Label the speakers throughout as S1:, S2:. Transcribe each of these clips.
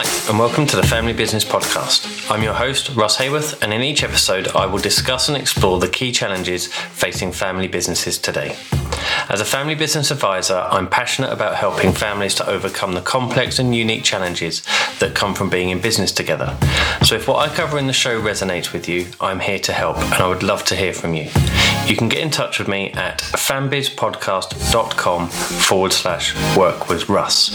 S1: Hi, and welcome to the Family Business Podcast. I'm your host, Russ Haworth, and in each episode, I will discuss and explore the key challenges facing family businesses today. As a family business advisor, I'm passionate about helping families to overcome the complex and unique challenges that come from being in business together. So, if what I cover in the show resonates with you, I'm here to help, and I would love to hear from you. You can get in touch with me at fambizpodcast.com forward slash work with Russ.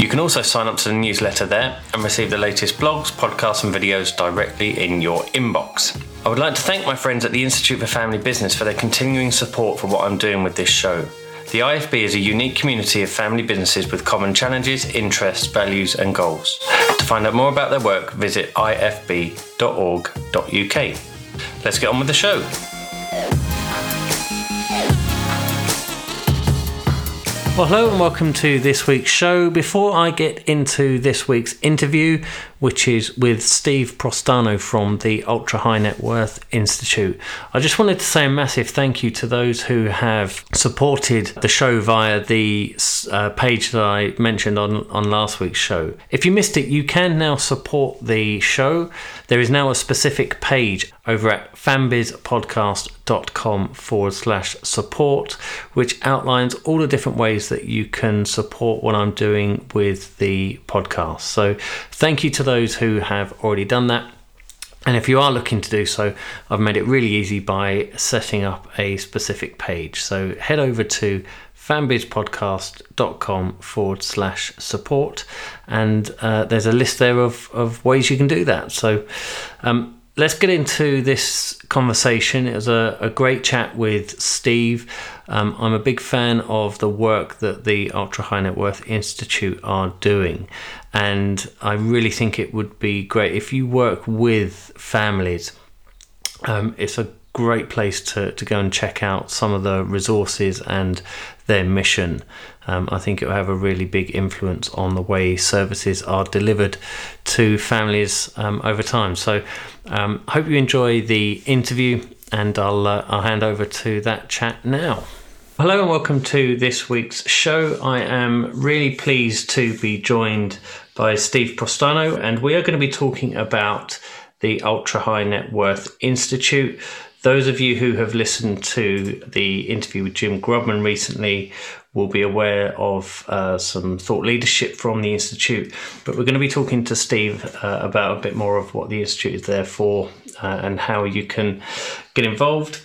S1: You can also sign up to the newsletter there and receive the latest blogs, podcasts, and videos directly in your inbox. I would like to thank my friends at the Institute for Family Business for their continuing support for what I'm doing with this show. The IFB is a unique community of family businesses with common challenges, interests, values, and goals. To find out more about their work, visit ifb.org.uk. Let's get on with the show. Well, hello and welcome to this week's show. Before I get into this week's interview, which is with Steve Prostano from the Ultra High Net Worth Institute, I just wanted to say a massive thank you to those who have supported the show via the uh, page that I mentioned on, on last week's show. If you missed it, you can now support the show. There is now a specific page over at fambizpodcast.com forward slash support, which outlines all the different ways that you can support what I'm doing with the podcast. So, thank you to those who have already done that. And if you are looking to do so, I've made it really easy by setting up a specific page. So, head over to fambizpodcast.com forward slash support and uh, there's a list there of, of ways you can do that so um, let's get into this conversation. It was a, a great chat with Steve. Um, I'm a big fan of the work that the Ultra High Net Worth Institute are doing, and I really think it would be great if you work with families. Um, it's a great place to, to go and check out some of the resources and their mission. Um, I think it will have a really big influence on the way services are delivered to families um, over time. So, um, hope you enjoy the interview, and I'll uh, I'll hand over to that chat now. Hello and welcome to this week's show. I am really pleased to be joined by Steve Prostano, and we are going to be talking about the Ultra High Net Worth Institute. Those of you who have listened to the interview with Jim Grubman recently will be aware of uh, some thought leadership from the Institute. But we're going to be talking to Steve uh, about a bit more of what the Institute is there for uh, and how you can get involved.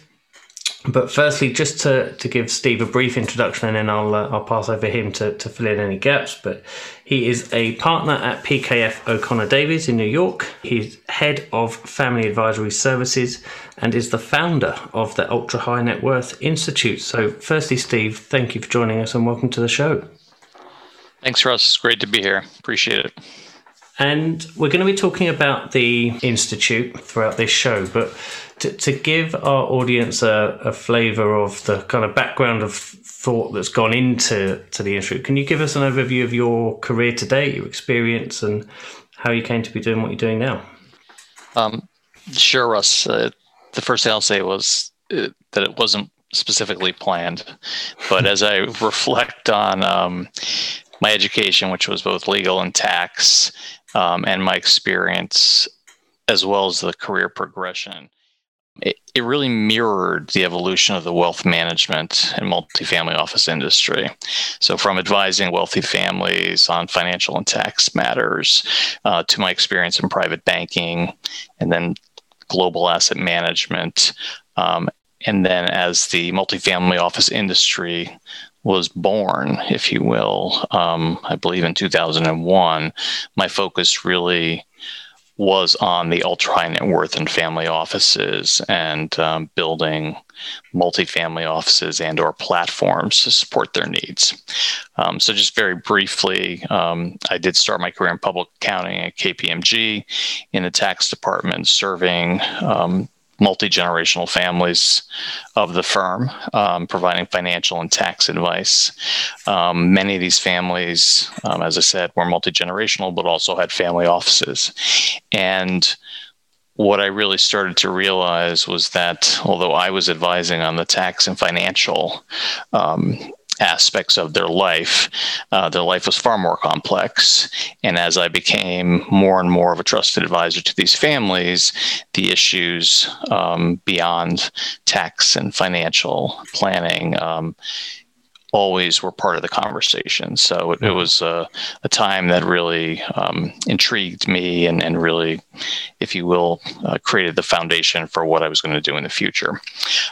S1: But firstly, just to, to give Steve a brief introduction, and then I'll uh, I'll pass over him to, to fill in any gaps. But he is a partner at PKF O'Connor Davies in New York. He's head of family advisory services and is the founder of the Ultra High Net Worth Institute. So, firstly, Steve, thank you for joining us and welcome to the show.
S2: Thanks, Russ. It's great to be here. Appreciate it.
S1: And we're going to be talking about the Institute throughout this show, but to, to give our audience a, a flavour of the kind of background of thought that's gone into to the Institute, can you give us an overview of your career to date, your experience, and how you came to be doing what you're doing now?
S2: Um, sure, Russ. Uh, the first thing I'll say was uh, that it wasn't specifically planned, but as I reflect on um, my education, which was both legal and tax, um, and my experience, as well as the career progression, it, it really mirrored the evolution of the wealth management and multifamily office industry. So, from advising wealthy families on financial and tax matters uh, to my experience in private banking and then global asset management. Um, and then, as the multifamily office industry was born, if you will, um, I believe in 2001, my focus really was on the ultra high net worth and family offices and um, building multifamily offices and or platforms to support their needs. Um, so just very briefly um, i did start my career in public accounting at kpmg in the tax department serving um, multi generational families of the firm, um, providing financial and tax advice. Um, many of these families, um, as I said, were multi generational, but also had family offices. And what I really started to realize was that although I was advising on the tax and financial um, aspects of their life. Uh, their life was far more complex. And as I became more and more of a trusted advisor to these families, the issues um, beyond tax and financial planning um, always were part of the conversation. So it, it was a, a, time that really um, intrigued me and, and really, if you will, uh, created the foundation for what I was going to do in the future.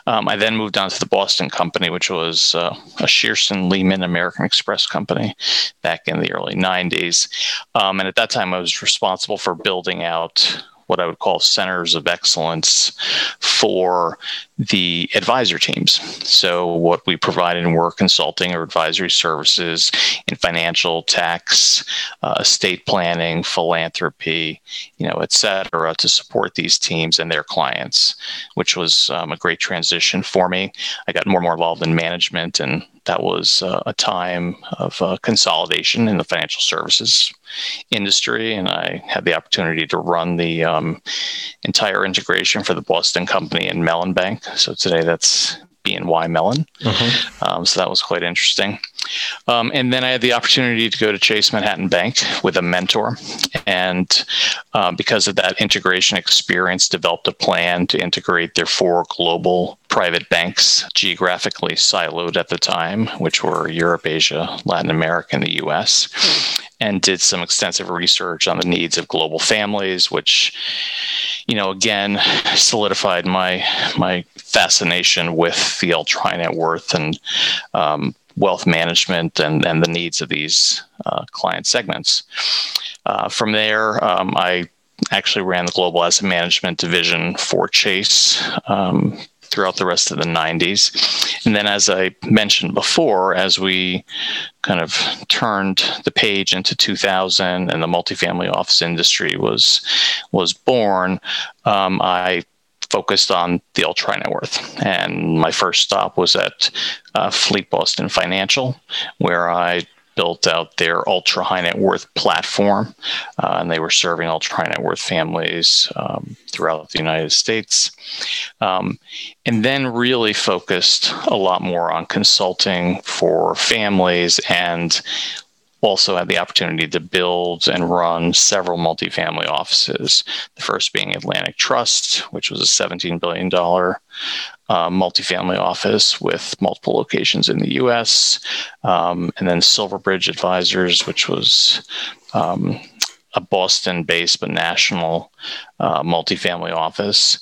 S2: Um, I then moved on to the Boston company, which was uh, a Shearson Lehman American Express company back in the early 90s. Um, and at that time, I was responsible for building out what I would call centers of excellence for the advisor teams. So, what we provide in work consulting or advisory services in financial, tax, uh, estate planning, philanthropy, you know, et cetera, to support these teams and their clients, which was um, a great transition for me. I got more and more involved in management and that was uh, a time of uh, consolidation in the financial services industry, and I had the opportunity to run the um, entire integration for the Boston company and Mellon Bank. So today that's BNY Mellon. Mm-hmm. Um, so that was quite interesting. Um, and then I had the opportunity to go to Chase Manhattan Bank with a mentor. And um, because of that integration experience, developed a plan to integrate their four global private banks, geographically siloed at the time, which were Europe, Asia, Latin America, and the US. And did some extensive research on the needs of global families, which you know, again, solidified my my fascination with the ultra high net worth and um, wealth management and, and the needs of these uh, client segments. Uh, from there, um, I actually ran the global asset management division for Chase. Um, throughout the rest of the 90s. And then, as I mentioned before, as we kind of turned the page into 2000 and the multifamily office industry was was born, um, I focused on the ultra net worth. And my first stop was at uh, Fleet Boston Financial, where I built out their ultra high net worth platform, uh, and they were serving ultra high net worth families um, throughout the United States. Um, and then really focused a lot more on consulting for families and also had the opportunity to build and run several multifamily offices. The first being Atlantic Trust, which was a $17 billion uh, multifamily office with multiple locations in the US. Um, and then Silverbridge Advisors, which was um, a Boston based but national uh, multifamily office.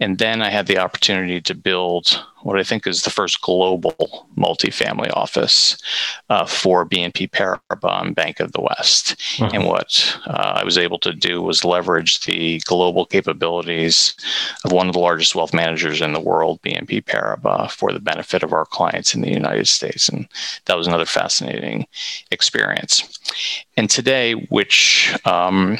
S2: And then I had the opportunity to build what I think is the first global multifamily office uh, for BNP Paribas and Bank of the West. Mm-hmm. And what uh, I was able to do was leverage the global capabilities of one of the largest wealth managers in the world, BNP Paribas, for the benefit of our clients in the United States. And that was another fascinating experience. And today, which um,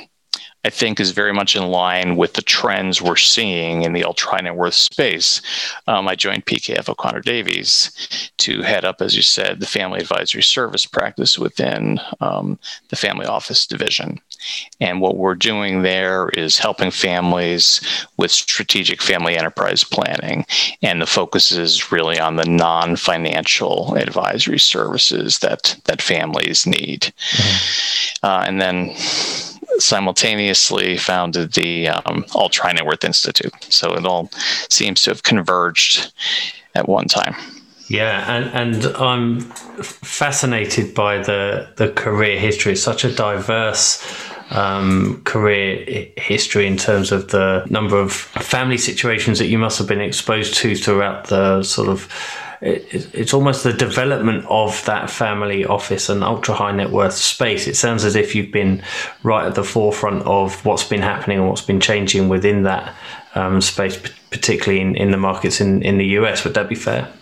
S2: I think is very much in line with the trends we're seeing in the ultra net worth space. Um, I joined PKF O'Connor Davies to head up, as you said, the family advisory service practice within um, the family office division. And what we're doing there is helping families with strategic family enterprise planning. And the focus is really on the non financial advisory services that, that families need. Mm-hmm. Uh, and then simultaneously founded the um, Ultra Net Institute. So it all seems to have converged at one time.
S1: Yeah, and, and I'm fascinated by the the career history. It's such a diverse um, career history in terms of the number of family situations that you must have been exposed to throughout the sort of it, it's almost the development of that family office and ultra high net worth space. It sounds as if you've been right at the forefront of what's been happening and what's been changing within that um, space, particularly in, in the markets in, in the US. Would that be fair?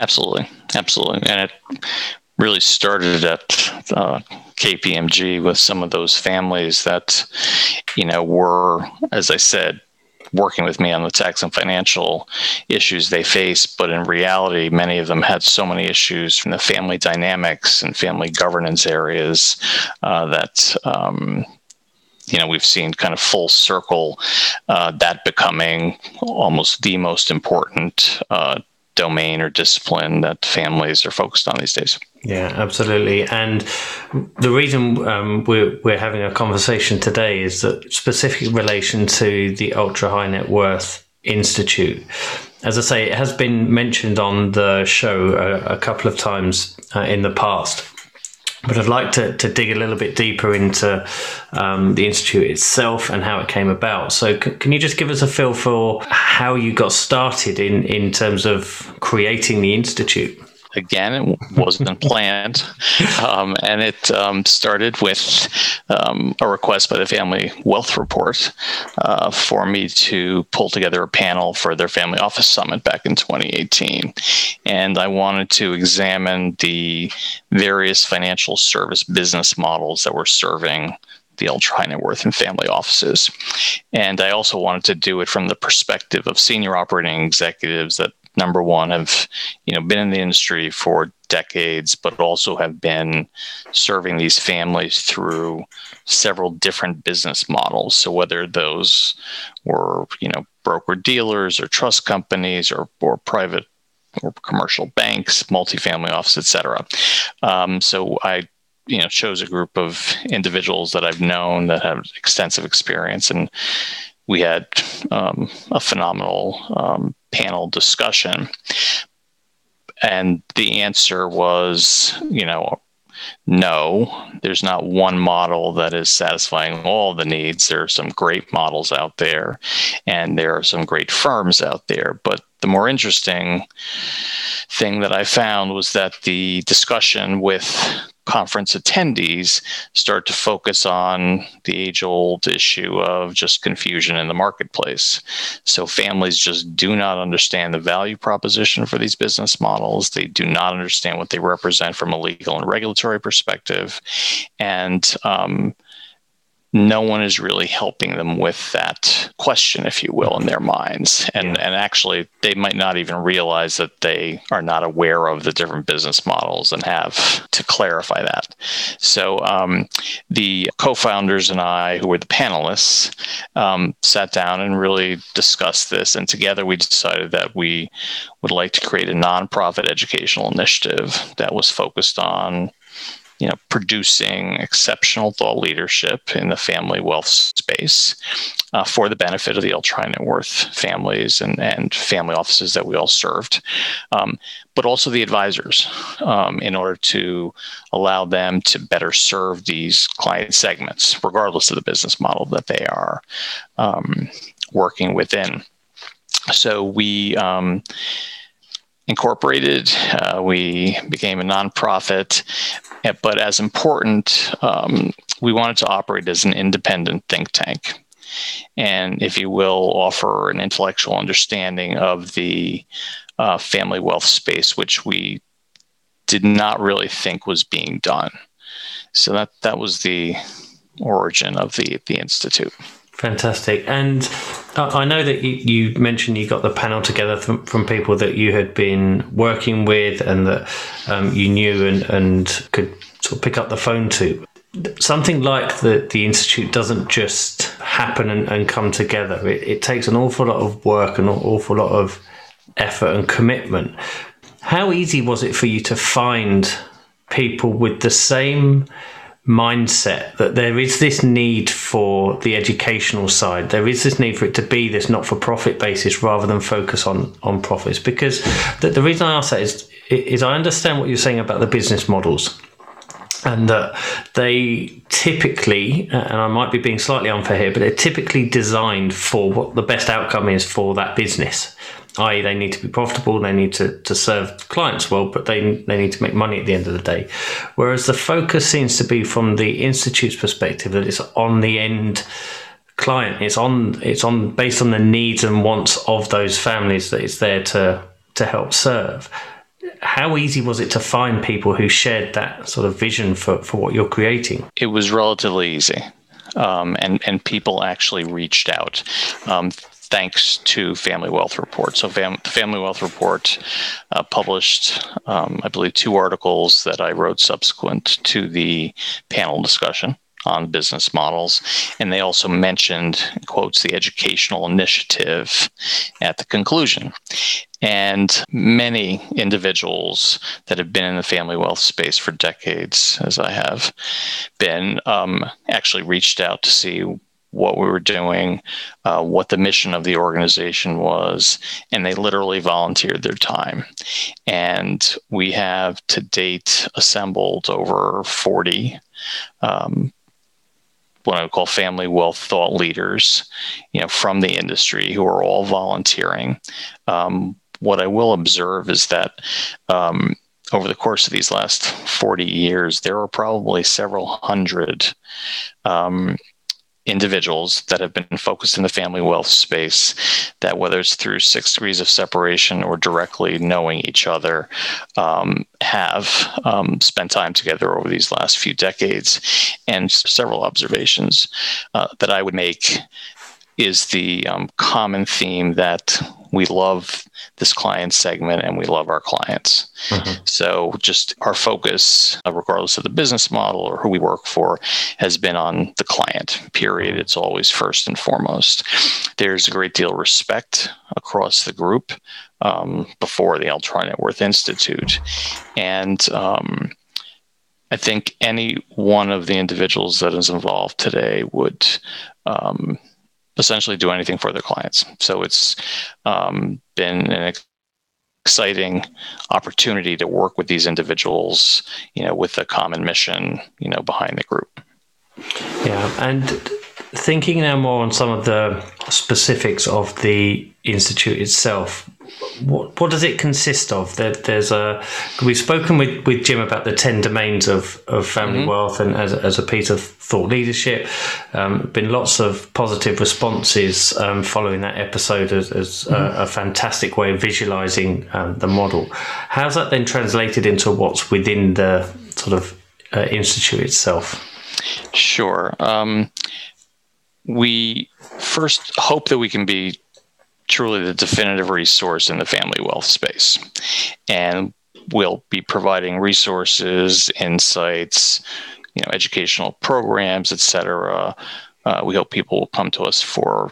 S2: Absolutely. Absolutely. And it really started at uh, KPMG with some of those families that, you know, were, as I said, working with me on the tax and financial issues they face. But in reality, many of them had so many issues from the family dynamics and family governance areas uh, that. Um, you know, we've seen kind of full circle uh, that becoming almost the most important uh, domain or discipline that families are focused on these days.
S1: Yeah, absolutely. And the reason um, we're, we're having a conversation today is that specific relation to the Ultra High Net Worth Institute. As I say, it has been mentioned on the show a, a couple of times uh, in the past. But I'd like to, to dig a little bit deeper into um, the Institute itself and how it came about. So, c- can you just give us a feel for how you got started in, in terms of creating the Institute?
S2: Again. It wasn't planned. Um, and it um, started with um, a request by the Family Wealth Report uh, for me to pull together a panel for their Family Office Summit back in 2018. And I wanted to examine the various financial service business models that were serving the ultra high net worth and family offices. And I also wanted to do it from the perspective of senior operating executives that number one have you know been in the industry for decades but also have been serving these families through several different business models. So whether those were you know broker dealers or trust companies or, or private or commercial banks multifamily office etc um, so i you know chose a group of individuals that i've known that have extensive experience and we had um, a phenomenal um, panel discussion. And the answer was, you know, no, there's not one model that is satisfying all the needs. There are some great models out there, and there are some great firms out there. But the more interesting thing that I found was that the discussion with conference attendees start to focus on the age old issue of just confusion in the marketplace. So families just do not understand the value proposition for these business models. They do not understand what they represent from a legal and regulatory perspective. And um, no one is really helping them with that question, if you will, in their minds. And yeah. and actually, they might not even realize that they are not aware of the different business models and have to clarify that. So um, the co-founders and I, who were the panelists, um, sat down and really discussed this. And together, we decided that we would like to create a nonprofit educational initiative that was focused on you know, producing exceptional thought leadership in the family wealth space uh, for the benefit of the ultra net worth families and, and family offices that we all served, um, but also the advisors um, in order to allow them to better serve these client segments, regardless of the business model that they are um, working within. So we um, incorporated. Uh, we became a nonprofit, but as important, um, we wanted to operate as an independent think tank. And, if you will, offer an intellectual understanding of the uh, family wealth space, which we did not really think was being done. So that that was the origin of the the institute.
S1: Fantastic. And I know that you, mentioned you got the panel together from, from people that you had been working with and that um, you knew and, and could sort of pick up the phone to. Something like the, the Institute doesn't just happen and, and come together. It, it takes an awful lot of work and an awful lot of effort and commitment. How easy was it for you to find people with the same mindset that there is this need for the educational side. There is this need for it to be this not for profit basis rather than focus on on profits. Because the, the reason I ask that is is I understand what you're saying about the business models. And that they typically, and I might be being slightly unfair here, but they're typically designed for what the best outcome is for that business i.e., they need to be profitable, they need to, to serve clients well, but they, they need to make money at the end of the day. Whereas the focus seems to be from the institute's perspective that it's on the end client. It's on it's on based on the needs and wants of those families that it's there to to help serve. How easy was it to find people who shared that sort of vision for, for what you're creating?
S2: It was relatively easy. Um, and and people actually reached out. Um, thanks to Family Wealth Report. So, Fam- Family Wealth Report uh, published, um, I believe, two articles that I wrote subsequent to the panel discussion. on business models. And they also mentioned, quotes, the educational initiative at the conclusion. And many individuals that have been in the family wealth space for decades, as I have been, um, actually reached out to see what we were doing, uh, what the mission of the organization was, and they literally volunteered their time. And we have to date assembled over 40 um, what I would call family wealth thought leaders, you know, from the industry who are all volunteering. Um, what I will observe is that um, over the course of these last 40 years, there are probably several hundred um, individuals that have been focused in the family wealth space that whether it's through six degrees of separation or directly knowing each other um, have um, spent time together over these last few decades. And several observations uh, that i would make is the um, common theme that we love this client segment and we love our clients. Mm-hmm. So, just our focus, uh, regardless of the business model or who we work for, has been on the client, period. It's always first and foremost. There's a great deal of respect across the group um, before the Ultra Net Worth Institute. And um, I think any one of the individuals that is involved today would. Um, essentially do anything for their clients. So it's um, been an exciting opportunity to work with these individuals, you know, with a common mission, you know, behind the group.
S1: Yeah, and thinking now more on some of the specifics of the institute itself, what what does it consist of? There, there's a we've spoken with, with Jim about the ten domains of, of family mm-hmm. wealth and as, as a piece of thought leadership. Um, been lots of positive responses um, following that episode as, as mm-hmm. a, a, fantastic way of visualizing um, the model. How's that then translated into what's within the sort of uh, institute itself?
S2: Sure. Um, we first hope that we can be truly the definitive resource in the family wealth space. And we'll be providing resources, insights, you know, educational programs, etc. Uh, we hope people will come to us for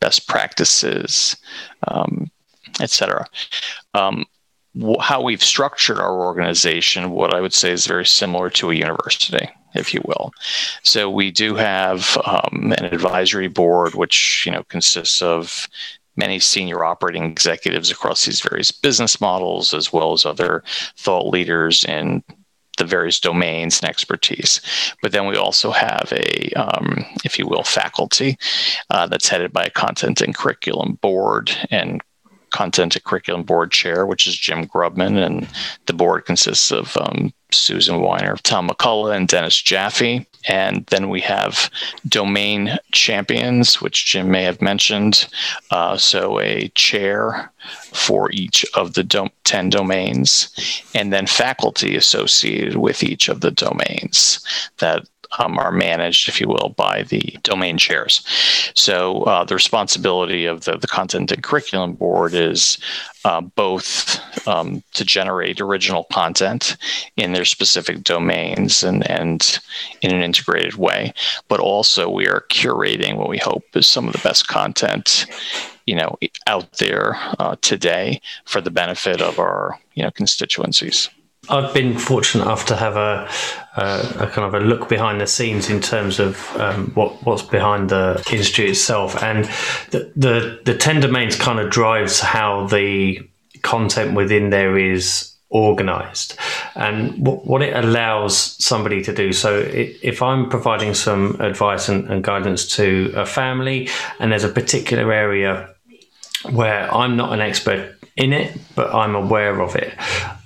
S2: best practices, um, etc. Um, how we've structured our organization, what I would say is very similar to a university if you will. So we do have um, an advisory board, which you know consists of many senior operating executives across these various business models, as well as other thought leaders in the various domains and expertise. But then we also have a, um, if you will, faculty uh, that's headed by a content and curriculum board and content and curriculum board chair, which is Jim Grubman, and the board consists of um, Susan Weiner, Tom McCullough, and Dennis Jaffe. And then we have domain champions, which Jim may have mentioned. Uh, so a chair for each of the do- 10 domains, and then faculty associated with each of the domains that um, are managed, if you will, by the domain chairs. So uh, the responsibility of the, the content and curriculum board is uh, both um, to generate original content in their specific domains and, and in an integrated way, but also we are curating what we hope is some of the best content you know out there uh, today for the benefit of our you know constituencies.
S1: I've been fortunate enough to have a, a, a, kind of a look behind the scenes in terms of um, what what's behind the institute itself, and the, the the ten domains kind of drives how the content within there is organized and what, what it allows somebody to do. So it, if i'm providing some advice and, and guidance to a family and there's a particular area where i'm not an expert in it, but I'm aware of it.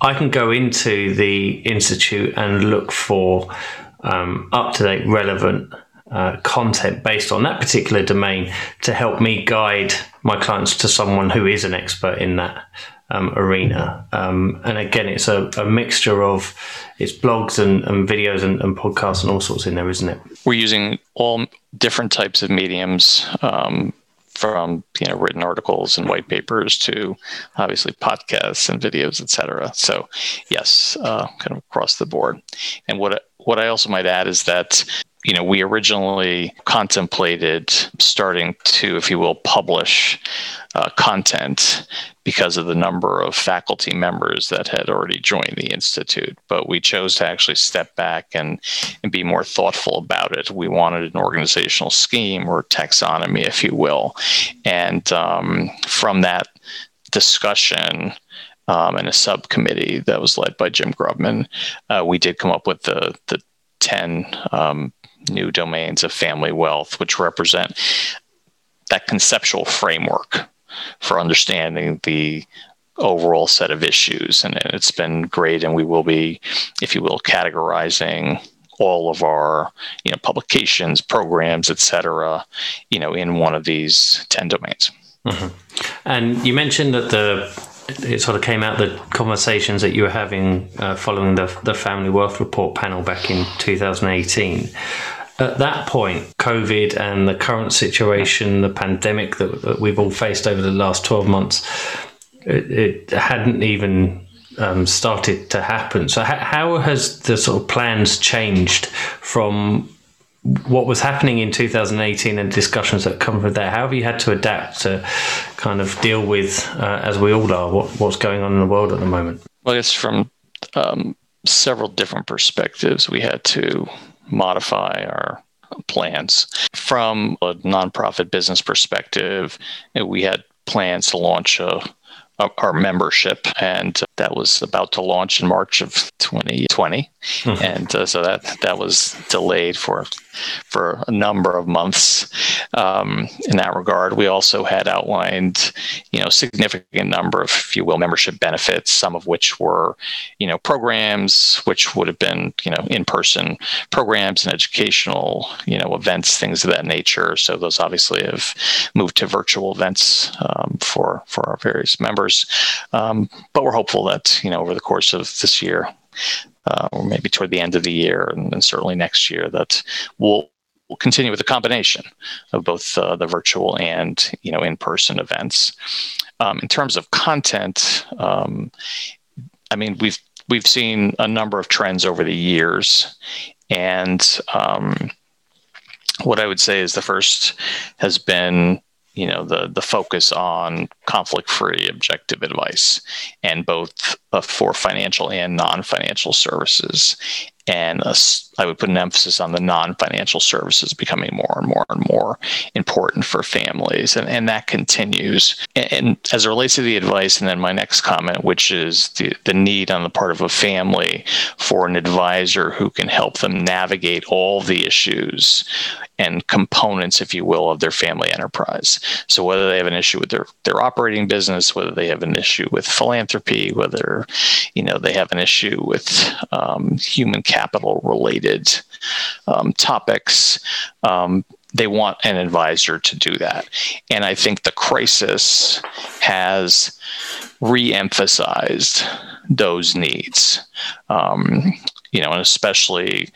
S1: I can go into the institute and look for um, up to date, relevant uh, content based on that particular domain to help me guide my clients to someone who is an expert in that um, arena. Um, and again, it's a, a, mixture of it's blogs and, and videos and, and, podcasts and all sorts in there, isn't it?
S2: We're using all different types of mediums. Um, from you know written articles and white papers to obviously podcasts and videos, etc. So yes, uh, kind of across the board. And what what I also might add is that you know, we originally contemplated starting to, if you will, publish uh, content because of the number of faculty members that had already joined the institute. But we chose to actually step back and, and be more thoughtful about it. We wanted an organizational scheme or taxonomy, if you will. And um, from that discussion, um, and a subcommittee that was led by Jim Grubman, uh, we did come up with the the ten um, new domains of family wealth, which represent that conceptual framework for understanding the overall set of issues. And it's been great. And we will be, if you will, categorizing all of our you know publications programs et cetera you know in one of these 10 domains
S1: mm-hmm. and you mentioned that the it sort of came out the conversations that you were having uh, following the, the family wealth report panel back in 2018 at that point, COVID and the current situation, the pandemic that, that we've all faced over the last 12 months, it, it hadn't even um, started to happen. So, ha- how has the sort of plans changed from what was happening in 2018 and discussions that come from there? How have you had to adapt to kind of deal with, uh, as we all are, what, what's going on in the world at the moment?
S2: Well, it's from um, several different perspectives. We had to modify our plans. From a nonprofit business perspective, we had plans to launch a, a, our membership, and that was about to launch in March of 2020, mm-hmm. and uh, so that that was delayed for for a number of months um, in that regard. We also had outlined, you know, significant number of, if you will, membership benefits, some of which were, you know, programs, which would have been, you know, in-person programs and educational, you know, events, things of that nature. So those obviously have moved to virtual events um, for for our various members. Um, but we're hopeful that, you know, over the course of this year, uh, or maybe toward the end of the year, and, certainly next year, that we'll we'll continue with a combination of both uh, the virtual and you know in-person events. Um, in terms of content, um, I mean we've we've seen a number of trends over the years, and um, what I would say is the first has been you know the the focus on conflict free objective advice and both uh, for financial and non-financial services. And uh, I would put an emphasis on the non-financial services becoming more and more and more important for families, and, and that continues. And, and, as it relates to the advice, and then my next comment, which is the, the need on the part of a family for an advisor who can help them navigate all the issues and components, if you will, of their family enterprise. So whether they have an issue with their, their operating business, whether they have an issue with philanthropy, whether you know they have an issue with um, human capital related um, topics. Um, they want an advisor to do that. And I think the crisis has re-emphasized those needs. Um, you know, and especially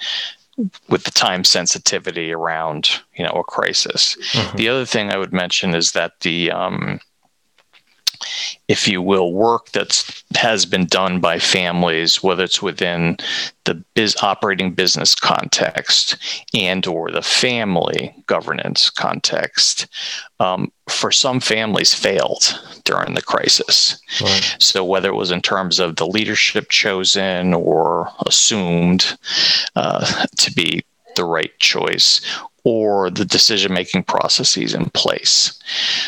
S2: with the time sensitivity around you know a crisis. Mm-hmm. The other thing I would mention is that the um, if you will, work that has been done by families, whether it's within the biz operating business context and or the family governance context, um, for some families failed during the crisis. Right. So whether it was in terms of the leadership chosen or assumed uh, to be the right choice or the decision making processes in place.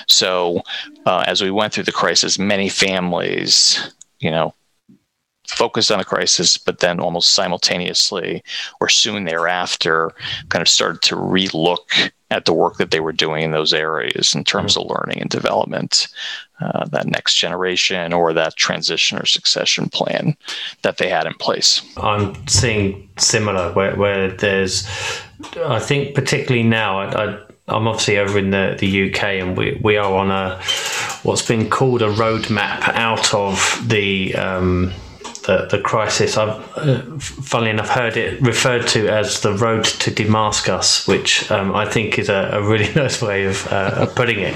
S2: So, uh, as we went through the crisis, many families, you know, focused on the crisis, but then almost simultaneously or soon thereafter, kind of started to relook at the work that they were doing in those areas in terms mm-hmm. of learning and development, uh, that next generation or that transition or succession plan that they had in place.
S1: I'm seeing similar where, where there's I think particularly now, I, I I'm obviously over in the, the UK and we, we are on a what's been called a roadmap out of the um, the, the crisis. I've uh, funnily enough heard it referred to as the road to Damascus, which um, I think is a, a, really nice way of, uh, of putting it.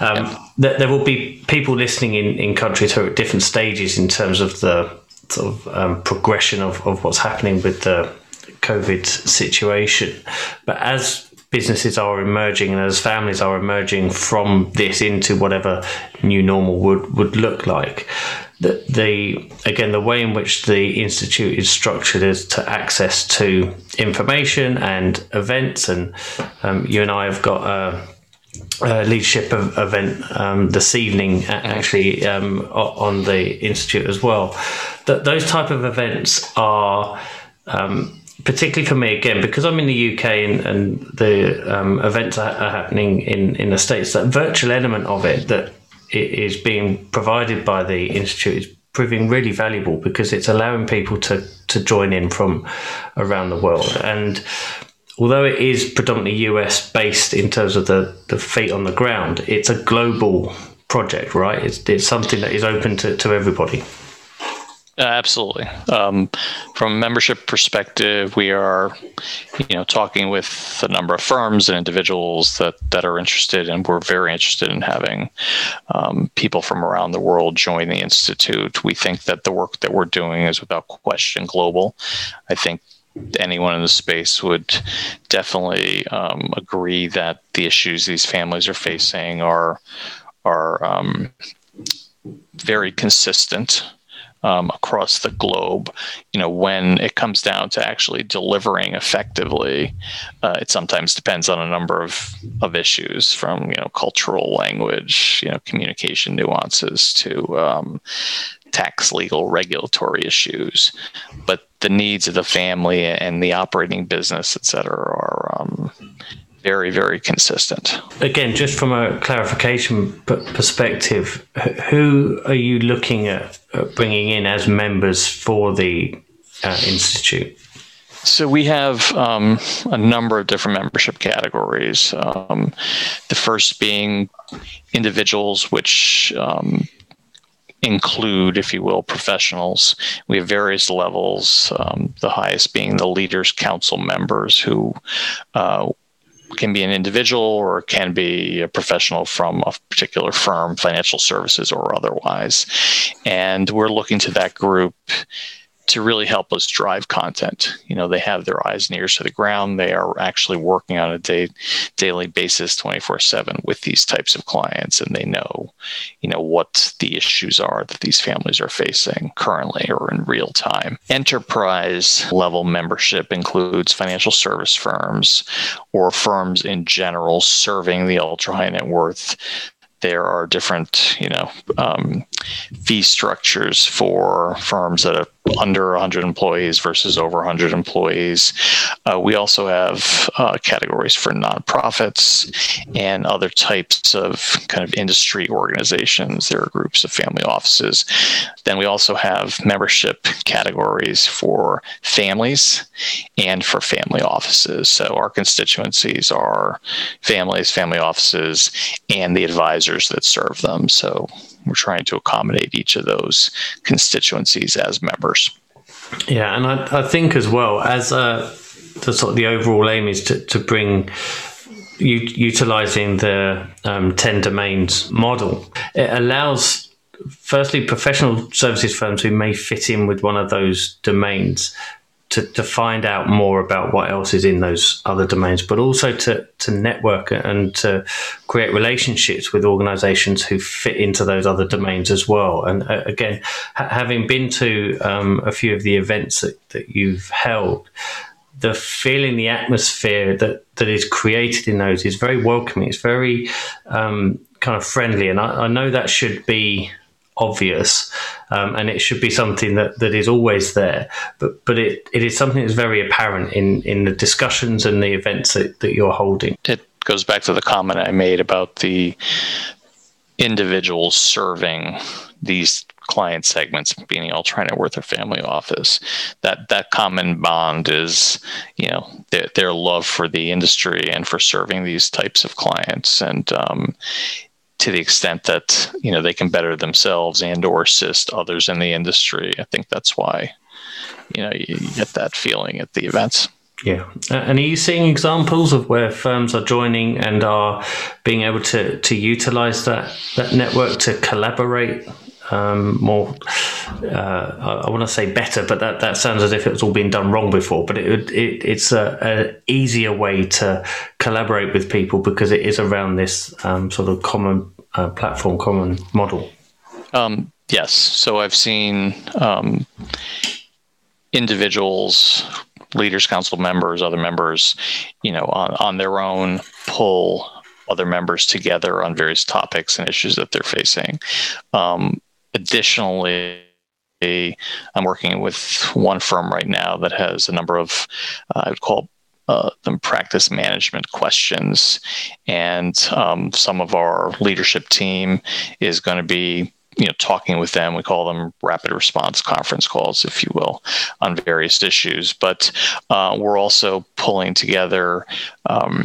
S1: Um, yeah. there, there, will be people listening in, in countries who are at different stages in terms of the sort of um, progression of, of what's happening with the COVID situation. But as businesses are emerging and as families are emerging from this into whatever new normal would, would look like, the, the again the way in which the institute is structured is to access to information and events and um, you and I have got a, a leadership event um, this evening actually um, on the institute as well. That those type of events are um, particularly for me again because I'm in the UK and, and the um, events are, are happening in in the states that virtual element of it that it is being provided by the institute is proving really valuable because it's allowing people to to join in from around the world. And although it is predominantly US based in terms of the the feet on the ground it's a global project right? It's, it's something that is open to, to everybody
S2: uh, absolutely. Um, from a membership perspective, we are, you know, talking with a number of firms and individuals that that are interested, and we're very interested in having um, people from around the world join the institute. We think that the work that we're doing is without question global. I think anyone in the space would definitely um, agree that the issues these families are facing are are um, very consistent um, across the globe. You know, when it comes down to actually delivering effectively, uh, it sometimes depends on a number of of issues, from you know cultural, language, you know, communication nuances to um, tax, legal, regulatory issues. But the needs of the family and the operating business, et cetera, are um, very, very consistent.
S1: Again, just from a clarification perspective, who are you looking at bringing in as members for the uh, institute?
S2: So we have um, a number of different membership categories. Um, the first being individuals, which um, include, if you will, professionals. We have various levels, um, the highest being the Leaders Council members who uh, can be an individual or can be a professional from a particular firm, financial services or otherwise. And we're looking to that group to really help us drive content. You know, they have their eyes and ears to the ground. They are actually working on a day, daily basis, 24 seven with these types of clients. And they know, you know, what the issues are that these families are facing currently or in real time. Enterprise level membership includes financial service firms or firms in general serving the ultra high net worth there are different, you know, um, fee structures for firms that are under 100 employees versus over 100 employees. Uh, we also have uh, categories for nonprofits and other types of kind of industry organizations. There are groups of family offices. Then we also have membership categories for families and for family offices. So our constituencies are families, family offices, and the advisors that serve them. So we're trying to accommodate each of those constituencies as members.
S1: Yeah, and I, I think as well as uh, the sort of the overall aim is to, to bring u- utilizing the um, 10 domains model. It allows firstly professional services firms who may fit in with one of those domains to, to find out more about what else is in those other domains, but also to, to network and to create relationships with organizations who fit into those other domains as well. And uh, again, ha- having been to um, a few of the events that, that you've held, the feeling, the atmosphere that, that is created in those is very welcoming. It's very um, kind of friendly. And I, I know that should be obvious, um, and it should be something that, that is always there. But but it, it is something that's very apparent in, in the discussions and the events that, that you're holding.
S2: It goes back to the comment I made about the individuals serving these client segments being all trying to work their family office that that common bond is you know their, their love for the industry and for serving these types of clients and um, to the extent that you know they can better themselves and or assist others in the industry. I think that's why you know you, get that feeling at the events.
S1: Yeah, and are you seeing examples of where firms are joining and are being able to to utilize that that network to collaborate um, more. Uh, I, want to say better, but that, that sounds as if it's all been done wrong before. But it, it it's a, a, easier way to collaborate with people because it is around this um, sort of common uh, platform, common model.
S2: Um, yes. So I've seen um, individuals leaders council members other members you know on, on their own pull other members together on various topics and issues that they're facing. Um, additionally, I'm working with one firm right now that has a number of, uh, I would call uh, them practice management questions. And um, some of our leadership team is going to be you know talking with them we call them rapid response conference calls if you will on various issues but uh, we're also pulling together um,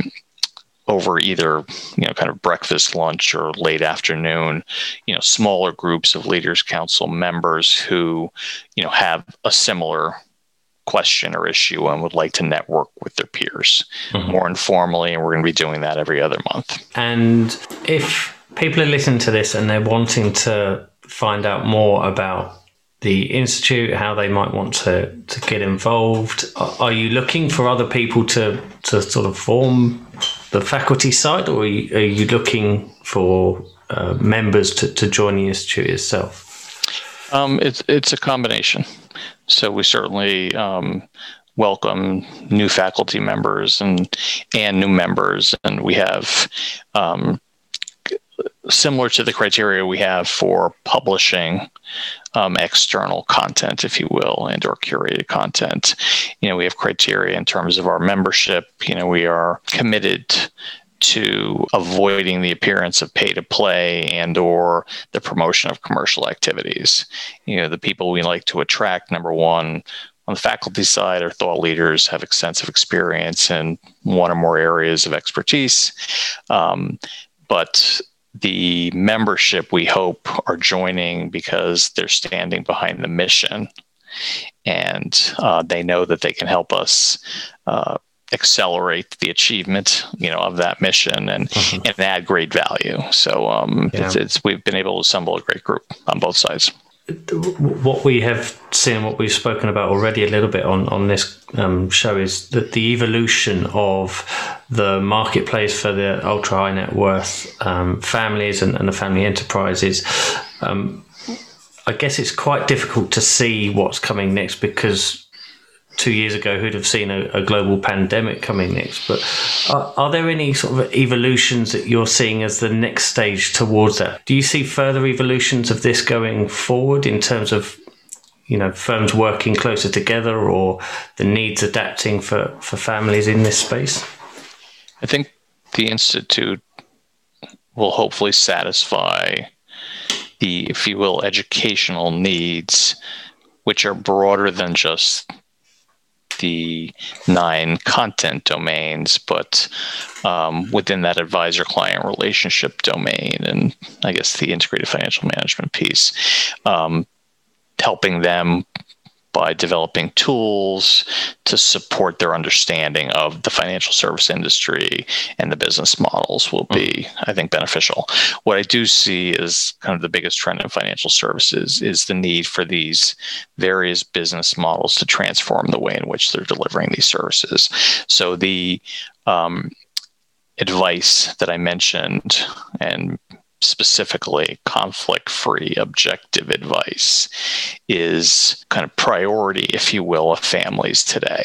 S2: over either you know kind of breakfast lunch or late afternoon you know smaller groups of leaders council members who you know have a similar question or issue and would like to network with their peers mm-hmm. more informally and we're going to be doing that every other month
S1: and if people are listening to this and they're wanting to find out more about the institute, how they might want to, to get involved. Are you looking for other people to, to sort of form the faculty side, or are you, are you looking for uh, members to, to join the institute itself?
S2: Um, it's it's a combination. So we certainly um, welcome new faculty members and and new members, and we have um, similar to the criteria we have for publishing um, external content, if you will, and or curated content. You know, we have criteria in terms of our membership. You know, we are committed to avoiding the appearance of pay to play and or the promotion of commercial activities. You know, the people we like to attract, number one, on the faculty side, our thought leaders have extensive experience in one or more areas of expertise. Um, but the membership we hope are joining because they're standing behind the mission and uh, they know that they can help us uh, accelerate the achievement you know of that mission and mm-hmm. and add great value so um, yeah. it's, it's, we've been able to assemble a great group on both sides
S1: what we have seen, what we've spoken about already a little bit on on this um, show, is that the evolution of the marketplace for the ultra high net worth um, families and, and, the family enterprises. Um, I guess it's quite difficult to see what's coming next because two years ago who'd have seen a, a global pandemic coming next. But are, are, there any sort of evolutions that you're seeing as the next stage towards that? Do you see further evolutions of this going forward in terms of you know firms working closer together or the needs adapting for, for families in this space?
S2: I think the institute will hopefully satisfy the, if you will, educational needs, which are broader than just the nine content domains, but um, within that advisor client relationship domain, and I guess the integrated financial management piece, um, helping them by developing tools to support their understanding of the financial service industry and the business models will be, I think, beneficial. What I do see is kind of the biggest trend in financial services is the need for these various business models to transform the way in which they're delivering these services. So the um, advice that I mentioned and specifically conflict free objective advice is kind of priority, if you will, of families today.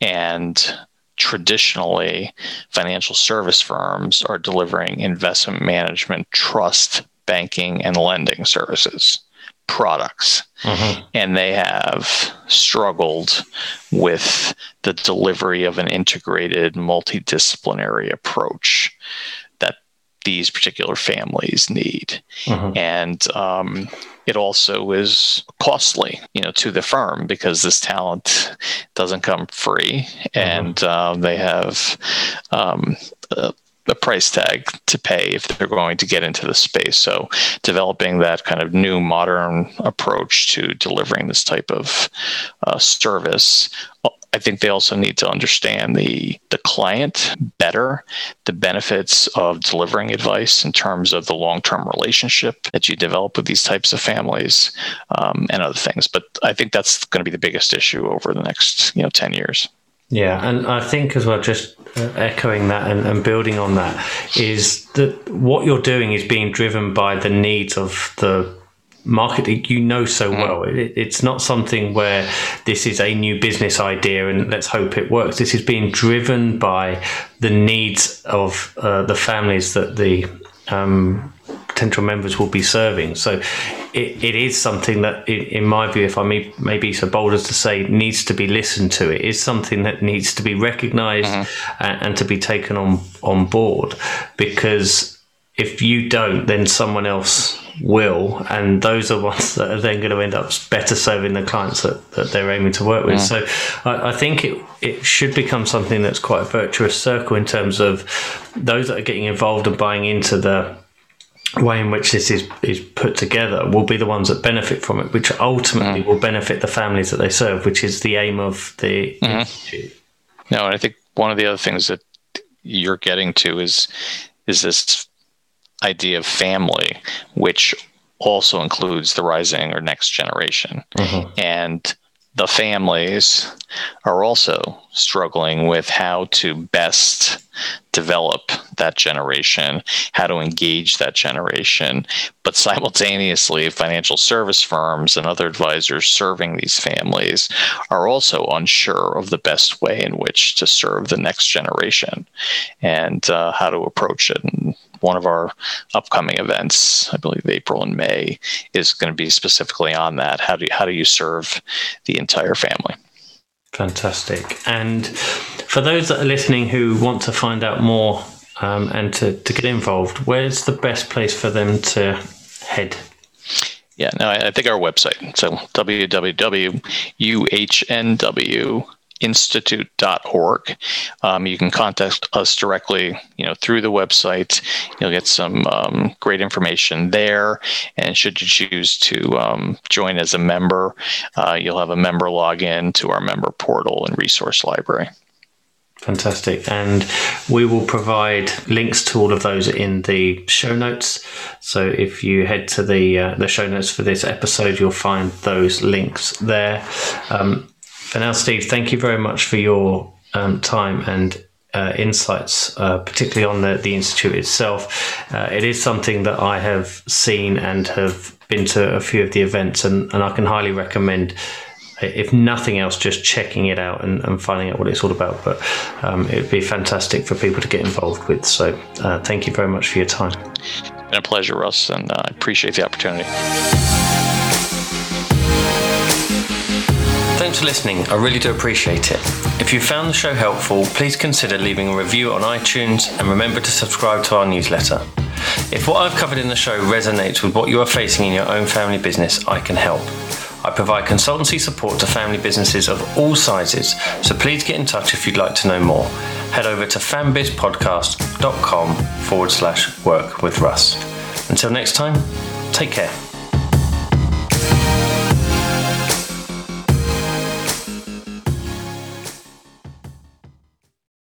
S2: And traditionally, financial service firms are delivering investment management, trust, banking, and lending services products. Mm-hmm. And they have struggled with the delivery of an integrated, multidisciplinary approach these particular families need. Mm-hmm. And um, it also is costly, you know, to the firm because this talent doesn't come free, mm-hmm. and uh, they have um, a, a, price tag to pay if they're going to get into the space. So, developing that kind of new modern approach to delivering this type of uh, service I think they also need to understand the the client better, the benefits of delivering advice in terms of the long term relationship that you develop with these types of families, um, and other things. But I think that's going to be the biggest issue over the next you know ten years.
S1: Yeah, and I think as well, just uh, echoing that and, and, building on that, is that what you're doing is being driven by the needs of the market that you know so mm. well. It, it's not something where this is a new business idea and let's hope it works. This is being driven by the needs of uh, the families that the um, potential members will be serving. So it, it is something that, in my view, if I may, may be so bold as to say, needs to be listened to. It is something that needs to be recognized mm-hmm. and, and to be taken on, on board because if you don't, then someone else will, and those are ones that are then going to end up better serving the clients that, that they're aiming to work with. So I, I, think it it should become something that's quite a virtuous circle in terms of those that are getting involved and buying into the way in which this is is put together will be the ones that benefit from it, which ultimately mm. will benefit the families that they serve, which is the aim of the mm-hmm. institute.
S2: No, and I think one of the other things that you're getting to is is this idea of family, which also includes the rising or next generation. Mm-hmm. And the families are also struggling with how to best develop that generation, how to engage that generation. But simultaneously, financial service firms and other advisors serving these families are also unsure of the best way in which to serve the next generation and uh, how to approach it. And one of our upcoming events, I believe April and May, is going to be specifically on that. How do you, how do you serve the entire family?
S1: Fantastic. And for those that are listening who want to find out more um, and to, to get involved, where's the best place for them to head?
S2: Yeah, no, I think our website. So www.uhnw institute.org. Um, you can contact us directly, you know, through the website. You'll get some um, great information there. And should you choose to um, join as a member, uh, you'll have a member login to our member portal and resource library.
S1: Fantastic. And we will provide links to all of those in the show notes. So if you head to the uh, the show notes for this episode, you'll find those links there. Um, for now, Steve, thank you very much for your um, time and uh, insights, uh, particularly on the, the Institute itself. Uh, it is something that I have seen and have been to a few of the events, and, and I can highly recommend, if nothing else, just checking it out and, and finding out what it's all about. But um, it would be fantastic for people to get involved with. So uh, thank you very much for your time.
S2: It's been a pleasure, Russ, and uh, I appreciate the opportunity.
S1: Thanks for listening. I really do appreciate it. If you found the show helpful, please consider leaving a review on iTunes and remember to subscribe to our newsletter. If what I've covered in the show resonates with what you are facing in your own family business, I can help. I provide consultancy support to family businesses of all sizes, so please get in touch if you'd like to know more. Head over to fambizpodcast.com forward slash work with Russ. Until next time, take care.